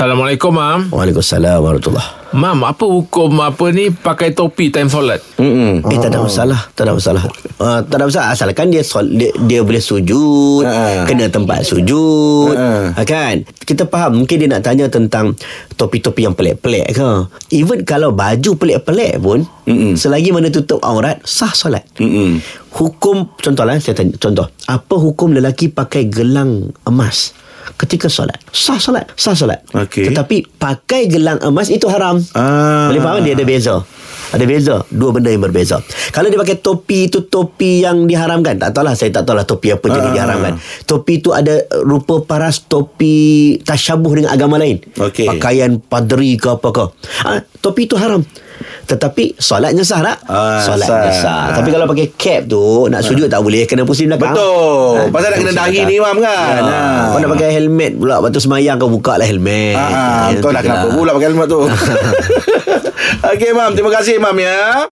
Assalamualaikum, Mam. Waalaikumsalam warahmatullahi Mam, apa hukum apa ni pakai topi time solat? Mm-mm. Eh tak ada masalah Tak ada masalah uh, Tak ada masalah Asalkan dia sol, dia, dia boleh sujud Ha. Kena tempat sujud Ha. uh, Kan Kita faham Mungkin dia nak tanya tentang Topi-topi yang pelik-pelik ke Even kalau baju pelik-pelik pun Mm-mm. Selagi mana tutup aurat Sah solat Mm-mm. Hukum Contohlah saya tanya Contoh Apa hukum lelaki pakai gelang emas Ketika solat. Sah solat. Sah solat. Okey. Tetapi Pakai gelang emas Itu haram. Ah. Boleh faham? Dia ada beza ada beza Dua benda yang berbeza Kalau dia pakai topi Itu topi yang diharamkan Tak tahulah Saya tak tahulah topi apa jenis Ah. diharamkan Topi tu ada rupa paras Topi Tasyabuh dengan agama lain Okey. Pakaian padri ke apa ke ha, Topi tu haram Tetapi Solatnya sah tak? Ah, Solatnya sah. sah. Tapi kalau pakai cap tu Nak sujud tak boleh Kena pusing belakang Betul. Pasal nak kena dahi ni, Imam, kan? ha. Ah. Kau nak pakai helmet pula Lepas tu semayang kau buka lah helmet Ah, Ya, kau dah tu kenapa lah. pula pakai helmet tu? Okey, Mam. Terima kasih, Mam, ya.